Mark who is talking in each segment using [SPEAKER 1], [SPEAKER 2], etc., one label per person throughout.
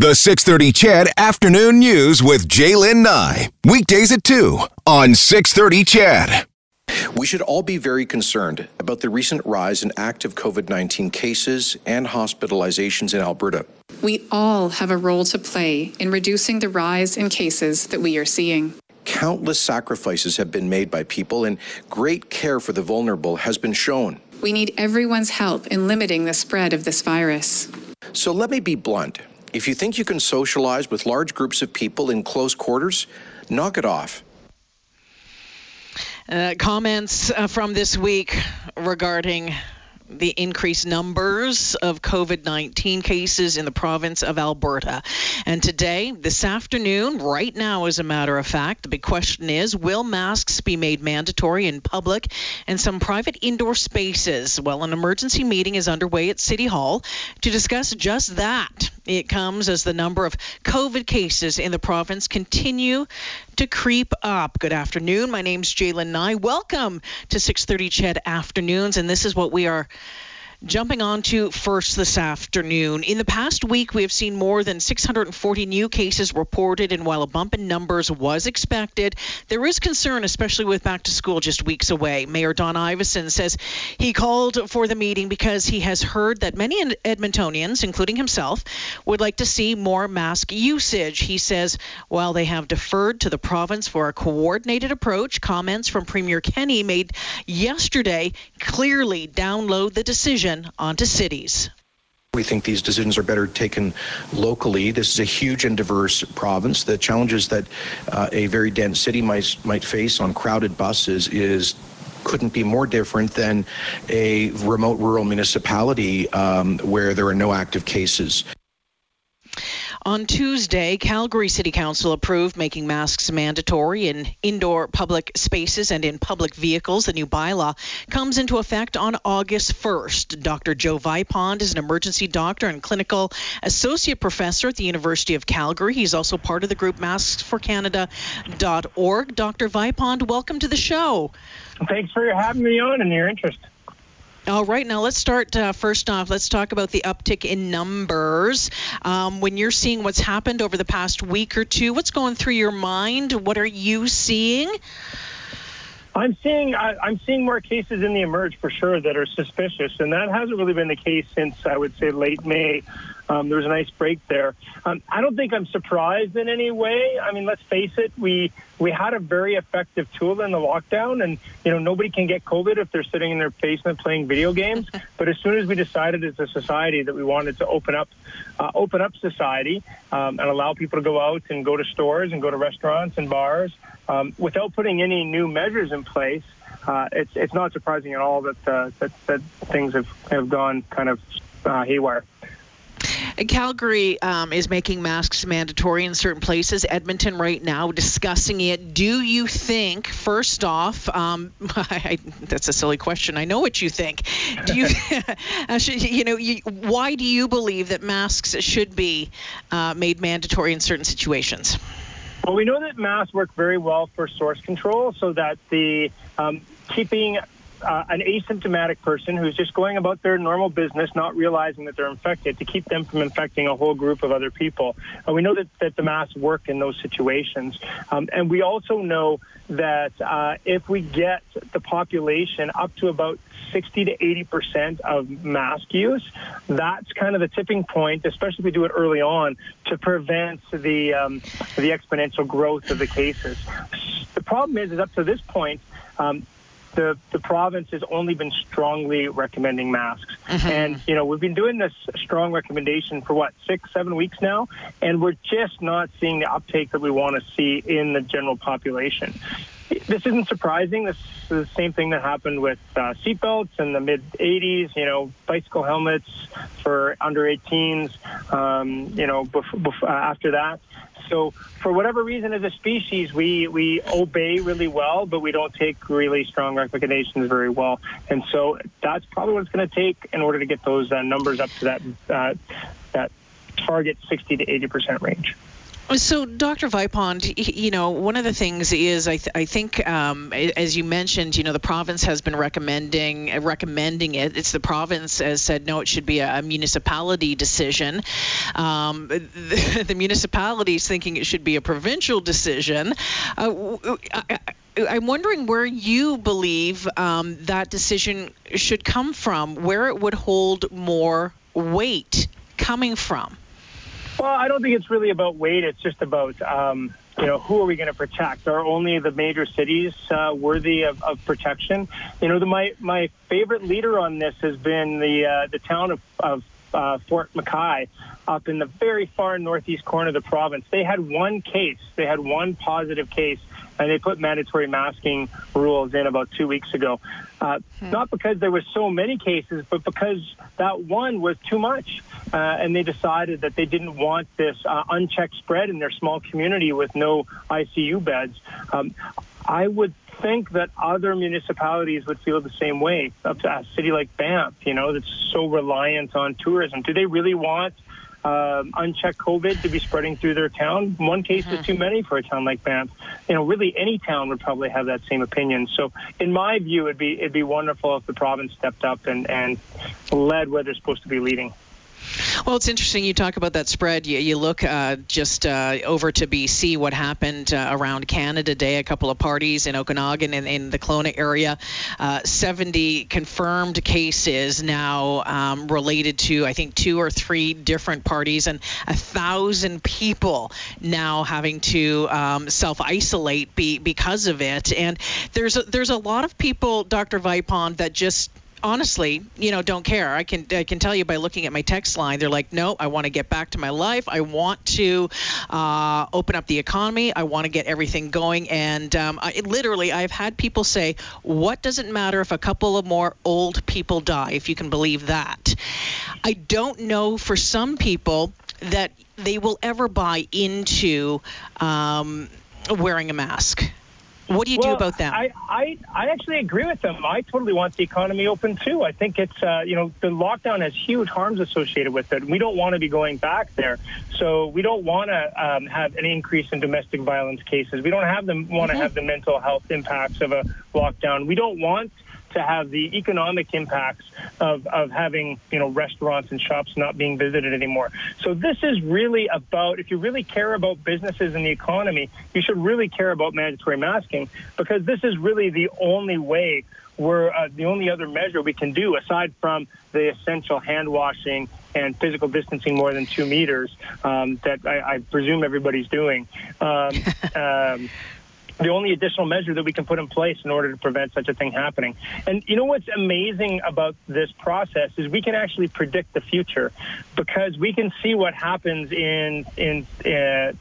[SPEAKER 1] The 630 CHED Afternoon News with Jaylen Nye. Weekdays at 2 on 630 CHED.
[SPEAKER 2] We should all be very concerned about the recent rise in active COVID 19 cases and hospitalizations in Alberta.
[SPEAKER 3] We all have a role to play in reducing the rise in cases that we are seeing.
[SPEAKER 2] Countless sacrifices have been made by people, and great care for the vulnerable has been shown.
[SPEAKER 3] We need everyone's help in limiting the spread of this virus.
[SPEAKER 2] So let me be blunt. If you think you can socialize with large groups of people in close quarters, knock it off.
[SPEAKER 4] Uh, comments uh, from this week regarding the increased numbers of COVID 19 cases in the province of Alberta. And today, this afternoon, right now, as a matter of fact, the big question is will masks be made mandatory in public and some private indoor spaces? Well, an emergency meeting is underway at City Hall to discuss just that. It comes as the number of COVID cases in the province continue to creep up. Good afternoon. My name's Jaylen Nye. Welcome to 6:30 CHED Afternoons, and this is what we are Jumping on to first this afternoon. In the past week, we have seen more than 640 new cases reported, and while a bump in numbers was expected, there is concern, especially with back to school just weeks away. Mayor Don Iveson says he called for the meeting because he has heard that many Edmontonians, including himself, would like to see more mask usage. He says while they have deferred to the province for a coordinated approach, comments from Premier Kenney made yesterday clearly download the decision onto cities.
[SPEAKER 2] We think these decisions are better taken locally. This is a huge and diverse province. The challenges that uh, a very dense city might might face on crowded buses is couldn't be more different than a remote rural municipality um, where there are no active cases.
[SPEAKER 4] On Tuesday, Calgary City Council approved making masks mandatory in indoor public spaces and in public vehicles. The new bylaw comes into effect on August 1st. Dr. Joe Vipond is an emergency doctor and clinical associate professor at the University of Calgary. He's also part of the group masksforcanada.org. Dr. Vipond, welcome to the show.
[SPEAKER 5] Thanks for having me on and your interest.
[SPEAKER 4] All right, now let's start uh, first off. Let's talk about the uptick in numbers. Um, when you're seeing what's happened over the past week or two, what's going through your mind? What are you seeing?
[SPEAKER 5] I'm seeing I, am seeing more cases in the emerge for sure that are suspicious, and that hasn't really been the case since I would say late May. Um, there was a nice break there. Um, I don't think I'm surprised in any way. I mean, let's face it, we we had a very effective tool in the lockdown, and you know nobody can get COVID if they're sitting in their basement playing video games. but as soon as we decided as a society that we wanted to open up, uh, open up society um, and allow people to go out and go to stores and go to restaurants and bars um, without putting any new measures in place, uh, it's it's not surprising at all that uh, that, that things have, have gone kind of uh, haywire.
[SPEAKER 4] Calgary um, is making masks mandatory in certain places. Edmonton right now discussing it. Do you think, first off, um, I, that's a silly question. I know what you think. Do you, you know, you, why do you believe that masks should be uh, made mandatory in certain situations?
[SPEAKER 5] Well, we know that masks work very well for source control, so that the um, keeping uh, an asymptomatic person who's just going about their normal business, not realizing that they're infected, to keep them from infecting a whole group of other people. And we know that, that the masks work in those situations. Um, and we also know that uh, if we get the population up to about 60 to 80 percent of mask use, that's kind of the tipping point, especially if we do it early on, to prevent the um, the exponential growth of the cases. The problem is, is up to this point, um, the, the province has only been strongly recommending masks. Mm-hmm. And, you know, we've been doing this strong recommendation for what, six, seven weeks now, and we're just not seeing the uptake that we want to see in the general population. This isn't surprising. This is the same thing that happened with uh, seatbelts in the mid 80s, you know, bicycle helmets for under 18s, um, you know, bef- bef- uh, after that. So for whatever reason, as a species, we we obey really well, but we don't take really strong recommendations very well. And so that's probably what it's going to take in order to get those uh, numbers up to that uh, that target 60 to 80 percent range.
[SPEAKER 4] So, Dr. Vipond, you know, one of the things is I, th- I think, um, as you mentioned, you know, the province has been recommending uh, recommending it. It's the province has said no, it should be a, a municipality decision. Um, the, the municipality is thinking it should be a provincial decision. Uh, I, I'm wondering where you believe um, that decision should come from, where it would hold more weight coming from.
[SPEAKER 5] Well, I don't think it's really about weight. It's just about um, you know who are we going to protect? Are only the major cities uh, worthy of, of, protection? You know, the, my my favorite leader on this has been the uh, the town of, of uh, Fort McKay up in the very far northeast corner of the province. They had one case. They had one positive case and they put mandatory masking rules in about two weeks ago. Uh, hmm. Not because there were so many cases, but because that one was too much. Uh, and they decided that they didn't want this uh, unchecked spread in their small community with no ICU beds. Um, I would think that other municipalities would feel the same way. Up to A city like Banff, you know, that's so reliant on tourism. Do they really want um, unchecked COVID to be spreading through their town. One case mm-hmm. is too many for a town like Banff. You know, really any town would probably have that same opinion. So, in my view, it'd be it'd be wonderful if the province stepped up and and led where they're supposed to be leading.
[SPEAKER 4] Well, it's interesting you talk about that spread. You, you look uh, just uh, over to BC, what happened uh, around Canada Day, a couple of parties in Okanagan and in the Kelowna area. Uh, 70 confirmed cases now um, related to, I think, two or three different parties, and a thousand people now having to um, self isolate be, because of it. And there's a, there's a lot of people, Dr. Vipond, that just honestly, you know, don't care. I can I can tell you by looking at my text line, they're like, no, I want to get back to my life. I want to uh, open up the economy. I want to get everything going. And um, I, literally, I've had people say, what does it matter if a couple of more old people die, if you can believe that? I don't know for some people that they will ever buy into um, wearing a mask. What do you
[SPEAKER 5] well,
[SPEAKER 4] do about that?
[SPEAKER 5] I, I, I actually agree with them. I totally want the economy open too. I think it's, uh, you know, the lockdown has huge harms associated with it. We don't want to be going back there. So we don't want to um, have an increase in domestic violence cases. We don't have them want to mm-hmm. have the mental health impacts of a lockdown. We don't want to have the economic impacts of, of having you know restaurants and shops not being visited anymore. So this is really about if you really care about businesses and the economy, you should really care about mandatory masking because this is really the only way we're uh, the only other measure we can do aside from the essential hand washing and physical distancing more than two meters um, that I, I, presume everybody's doing. Um, um, the only additional measure that we can put in place in order to prevent such a thing happening. And you know what's amazing about this process is we can actually predict the future because we can see what happens in in uh,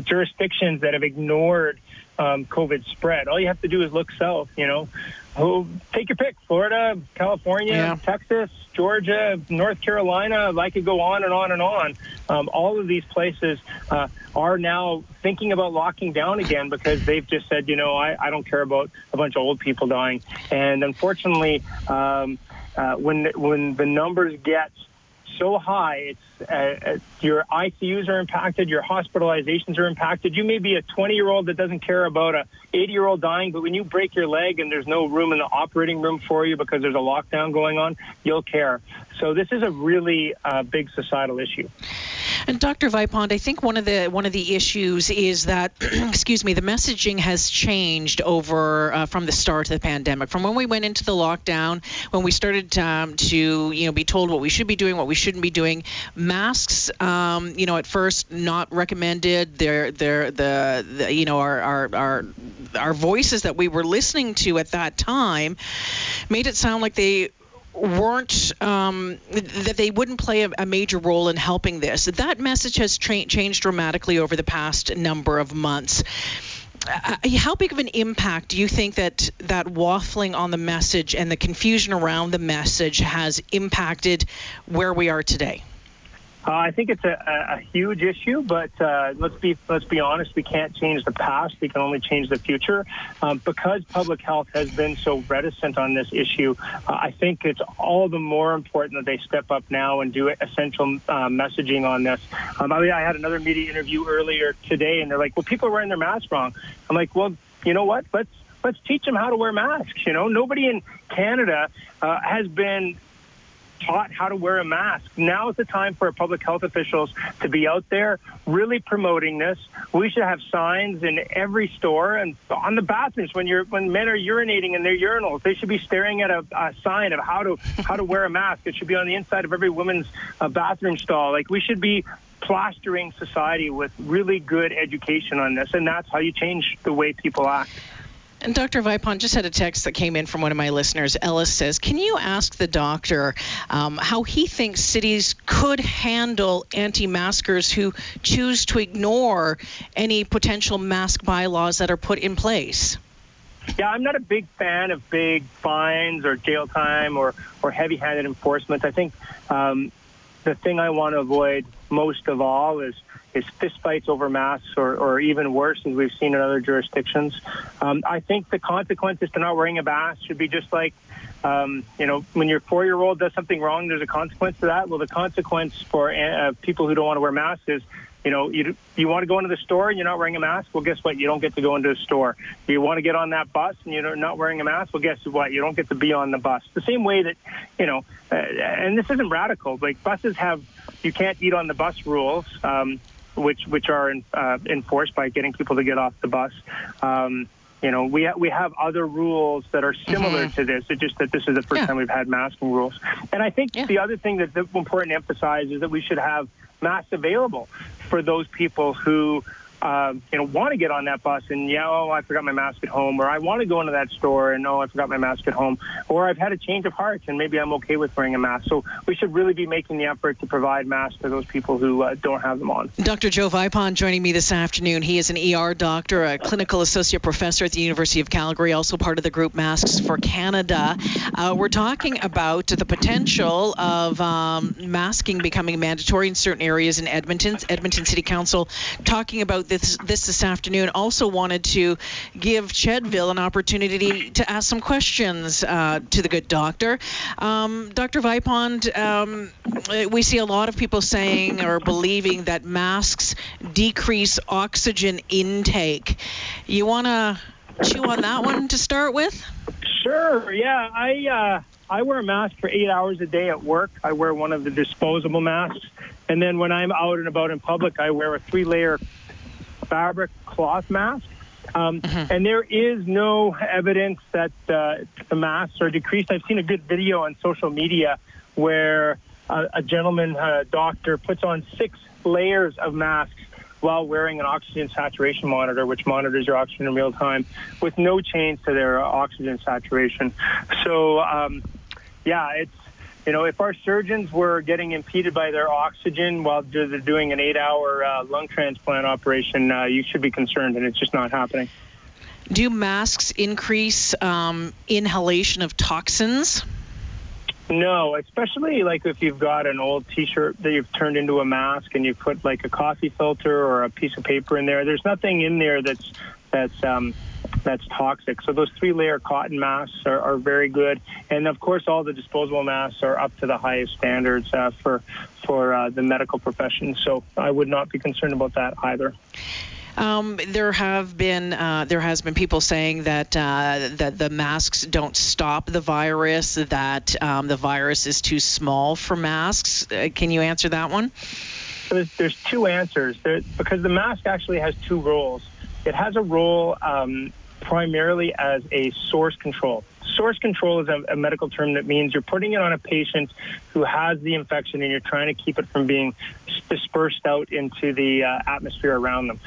[SPEAKER 5] jurisdictions that have ignored um, COVID spread. All you have to do is look south. You know, oh, take your pick: Florida, California, yeah. Texas, Georgia, North Carolina. I could go on and on and on. Um, all of these places uh, are now thinking about locking down again because they've just said, you know, I, I don't care about a bunch of old people dying. And unfortunately, um, uh, when when the numbers get so high. It's uh, uh your ICUs are impacted, your hospitalizations are impacted. You may be a 20 year old that doesn't care about a 80 year old dying, but when you break your leg and there's no room in the operating room for you because there's a lockdown going on, you'll care. So this is a really uh, big societal issue.
[SPEAKER 4] And Dr. Vipond, I think one of the one of the issues is that, excuse me, the messaging has changed over uh, from the start of the pandemic. From when we went into the lockdown, when we started um, to you know be told what we should be doing, what we shouldn't be doing. Masks, um, you know, at first not recommended. They're they're the, the you know our our our our voices that we were listening to at that time made it sound like they weren't um, that they wouldn't play a, a, major role in helping this. That message has tra- changed dramatically over the past number of months. Uh, how big of an impact do you think that that waffling on the message and the confusion around the message has impacted where we are today?
[SPEAKER 5] Uh, I think it's a, a, huge issue, but uh, let's be let's be honest. We can't change the past. We can only change the future. Um, because public health has been so reticent on this issue, uh, I think it's all the more important that they step up now and do essential uh, messaging on this. Um, I, mean, I had another media interview earlier today, and they're like, "Well, people are wearing their masks wrong." I'm like, "Well, you know what? Let's let's teach them how to wear masks. You know, nobody in Canada uh, has been taught how to wear a mask. Now is the time for public health officials to be out there really promoting this. We should have signs in every store and on the bathrooms when you're when men are urinating in their urinals. They should be staring at a, a sign of how to how to wear a mask. It should be on the inside of every woman's uh, bathroom stall. Like we should be plastering society with really good education on this, and that's how you change the way people act.
[SPEAKER 4] And Dr. Vipond just had a text that came in from one of my listeners. Ellis says, Can you ask the doctor um, how he thinks cities could handle anti maskers who choose to ignore any potential mask bylaws that are put in place?
[SPEAKER 5] Yeah, I'm not a big fan of big fines or jail time or, or heavy handed enforcement. I think um, the thing I want to avoid most of all is is fistfights over masks, or, or even worse, as we've seen in other jurisdictions. Um, I think the consequences to not wearing a mask should be just like, um, you know, when your four-year-old does something wrong, there's a consequence to that. Well, the consequence for uh, people who don't want to wear masks is you know, you you want to go into the store and you're not wearing a mask. Well, guess what? You don't get to go into the store. You want to get on that bus and you're not wearing a mask. Well, guess what? You don't get to be on the bus. The same way that, you know, uh, and this isn't radical. Like buses have, you can't eat on the bus rules. Um, which which are in, uh, enforced by getting people to get off the bus. Um, you know, we ha- we have other rules that are similar mm-hmm. to this. It's just that this is the first yeah. time we've had masking rules. And I think yeah. the other thing that's important to emphasize is that we should have masks available for those people who um, you know, want to get on that bus and yeah, oh, I forgot my mask at home, or I want to go into that store and oh, I forgot my mask at home, or I've had a change of heart and maybe I'm okay with wearing a mask. So we should really be making the effort to provide masks to those people who uh, don't have them on.
[SPEAKER 4] Dr. Joe Vipond joining me this afternoon. He is an ER doctor, a clinical associate professor at the University of Calgary, also part of the group Masks for Canada. Uh, we're talking about the potential of um, masking becoming mandatory in certain areas in Edmonton. Edmonton City Council talking about this this this afternoon. Also wanted to give Chedville an opportunity to ask some questions uh, to the good doctor. Um, Dr. Vipond, um, we see a lot of people saying or believing that masks decrease oxygen intake. You want to chew on that one to start with?
[SPEAKER 5] Sure. Yeah, I. Uh... I wear a mask for eight hours a day at work. I wear one of the disposable masks. And then when I'm out and about in public, I wear a three layer fabric cloth mask. Um, mm-hmm. And there is no evidence that uh, the masks are decreased. I've seen a good video on social media where uh, a gentleman, a doctor, puts on six layers of masks while wearing an oxygen saturation monitor, which monitors your oxygen in real time, with no change to their oxygen saturation. So, um, yeah, it's you know, if our surgeons were getting impeded by their oxygen while they're doing an eight-hour uh, lung transplant operation, uh, you should be concerned, and it's just not happening.
[SPEAKER 4] Do masks increase um, inhalation of toxins?
[SPEAKER 5] No, especially like if you've got an old T-shirt that you've turned into a mask and you put like a coffee filter or a piece of paper in there. There's nothing in there that's that's um, that's toxic. So those three layer cotton masks are, are, very good, and of course all the disposable masks are up to the highest standards uh, for for uh, the medical profession. So I would not be concerned about that either.
[SPEAKER 4] Um, there have been uh, there has been people saying that uh, that the masks don't stop the virus, that um, the virus is too small for masks. Uh, can you answer that one?
[SPEAKER 5] There's, there's two answers there, because the mask actually has two roles. It has a role um, primarily as a source control. Source control is a, a, medical term that means you're putting it on a patient who has the infection and you're trying to keep it from being dispersed out into the uh, atmosphere around them.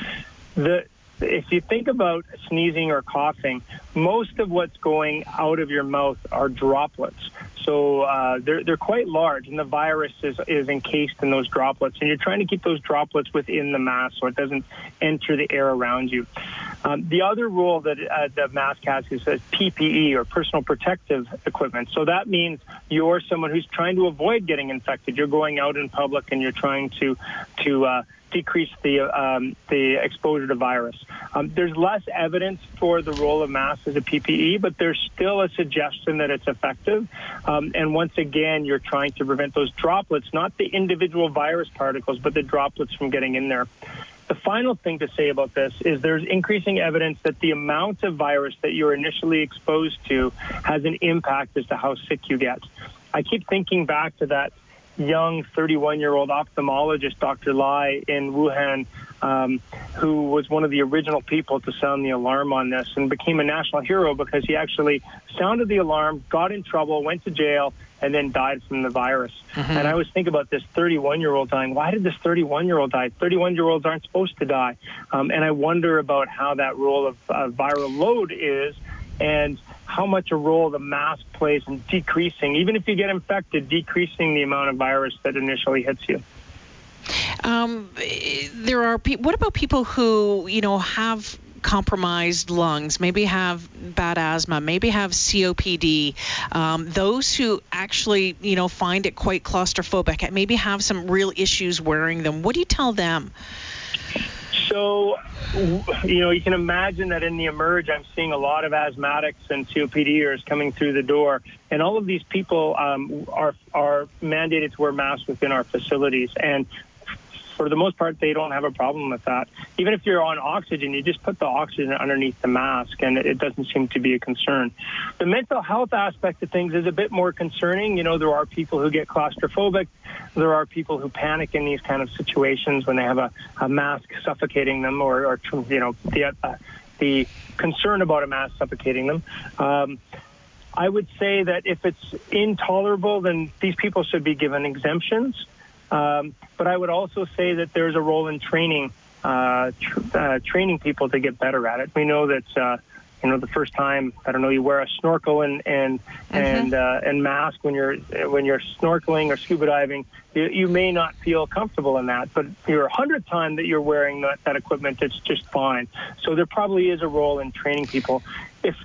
[SPEAKER 5] The, if you think about sneezing or coughing, most of what's going out of your mouth are droplets. So uh, they're they're quite large, and the virus is is encased in those droplets. And you're trying to keep those droplets within the mask so it doesn't enter the air around you. Um, the other rule that uh, the mask has is PPE or personal protective equipment. So that means you're someone who's trying to avoid getting infected. You're going out in public and you're trying to to uh, decrease the um, the exposure to virus. Um, there's less evidence for the role of masks as a PPE, but there's still a suggestion that it's effective. Um, and once again, you're trying to prevent those droplets, not the individual virus particles, but the droplets from getting in there. The final thing to say about this is there's increasing evidence that the amount of virus that you're initially exposed to has an impact as to how sick you get. I keep thinking back to that young 31 year old ophthalmologist, Dr. Lai, in Wuhan, um, who was one of the original people to sound the alarm on this and became a national hero because he actually sounded the alarm, got in trouble, went to jail, and then died from the virus. Mm-hmm. And I always think about this 31 year old dying. Why did this 31 year old die? 31 year olds aren't supposed to die. Um, and I wonder about how that role of uh, viral load is and how much a role the mask plays in decreasing, even if you get infected, decreasing the amount of virus that initially hits you.
[SPEAKER 4] Um, there are. Pe- what about people who you know have compromised lungs, maybe have bad asthma, maybe have COPD, um, those who actually, you know, find it quite claustrophobic, maybe have some real issues wearing them. What do you tell them?
[SPEAKER 5] So, you know, you can imagine that in the emerge, I'm seeing a lot of asthmatics and COPDers coming through the door, and all of these people um, are are mandated to wear masks within our facilities. And for the most part, they don't have a problem with that. Even if you're on oxygen, you just put the oxygen underneath the mask, and it doesn't seem to be a concern. The mental health aspect of things is a bit more concerning. You know, there are people who get claustrophobic. There are people who panic in these kind of situations when they have a, a mask suffocating them, or, or you know, the uh, the concern about a mask suffocating them. Um, I would say that if it's intolerable, then these people should be given exemptions. Um, but I would also say that there's a role in training, uh, tr- uh, training people to get better at it. We know that. Uh, you know, the first time I don't know, you wear a snorkel and and mm-hmm. and uh, and mask when you're when you're snorkeling or scuba diving. You, you may not feel comfortable in that, but your hundredth time that you're wearing that, that equipment, it's just fine. So there probably is a role in training people. If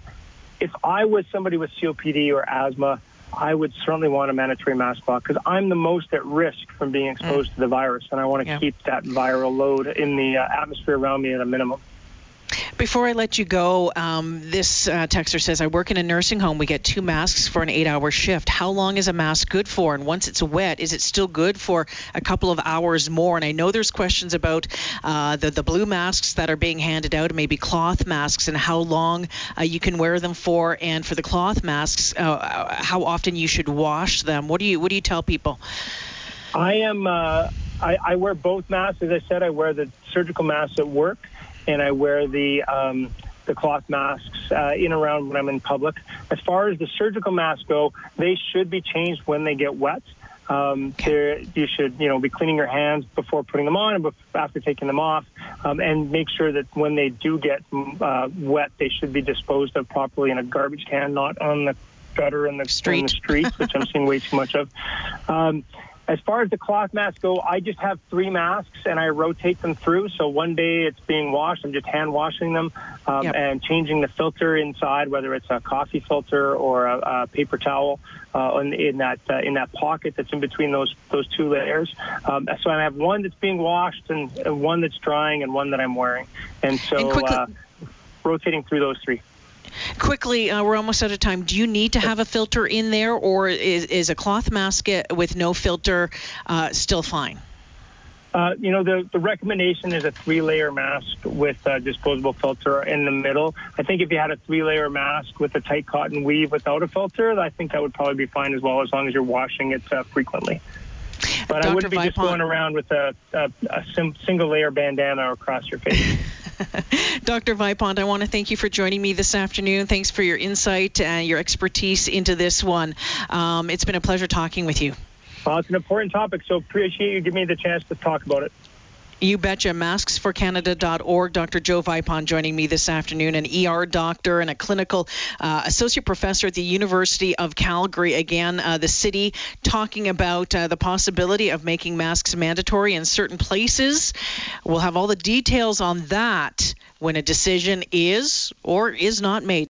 [SPEAKER 5] if I was somebody with COPD or asthma, I would certainly want a mandatory mask law because I'm the most at risk from being exposed mm. to the virus, and I want to yeah. keep that viral load in the uh, atmosphere around me at a minimum.
[SPEAKER 4] Before I let you go, um, this uh, texter says, I work in a nursing home. We get two masks for an eight hour shift. How long is a mask good for? And once it's wet, is it still good for a couple of hours more? And I know there's questions about uh, the, the blue masks that are being handed out, maybe cloth masks, and how long uh, you can wear them for. And for the cloth masks, uh, how often you should wash them. What do you, what do you tell people?
[SPEAKER 5] I am. Uh, I, I wear both masks. As I said, I wear the surgical masks at work and I wear the um, the cloth masks uh, in around when I'm in public. As far as the surgical masks go, they should be changed when they get wet. Um, you should, you know, be cleaning your hands before putting them on and after taking them off, um, and make sure that when they do get uh, wet, they should be disposed of properly in a garbage can, not on the gutter in the
[SPEAKER 4] street, in
[SPEAKER 5] the street which I'm seeing way too much of. Um, as far as the cloth masks go, I just have three masks and I rotate them through. So one day it's being washed, I'm just hand washing them um, yep. and changing the filter inside, whether it's a coffee filter or a, a paper towel uh, in, in, that uh, in that pocket that's in between those those two layers. Um, so I have one that's being washed and, and, one that's drying and one that I'm wearing, and so and uh, rotating through those three.
[SPEAKER 4] Quickly, uh, we're almost out of time. Do you need to have a filter in there, or is, is a cloth mask with no filter uh, still fine?
[SPEAKER 5] Uh, you know, the, the recommendation is a three layer mask with a disposable filter in the middle. I think if you had a three layer mask with a tight cotton weave without a filter, I think that would probably be fine as well, as long as you're washing it uh, frequently. But Dr. I wouldn't be Vipond. just going around with a, a, a sim- single layer bandana across your face.
[SPEAKER 4] Dr. Vipond, I want to thank you for joining me this afternoon. Thanks for your insight and your expertise into this one. Um, it's been a pleasure talking with you.
[SPEAKER 5] Well, it's an important topic, so appreciate you giving me the chance to talk about it.
[SPEAKER 4] You betcha. Masksforcanada.org. Dr. Joe Vipond joining me this afternoon, an ER doctor and a clinical uh, associate professor at the University of Calgary. Again, uh, the city talking about uh, the possibility of making masks mandatory in certain places. We'll have all the details on that when a decision is or is not made.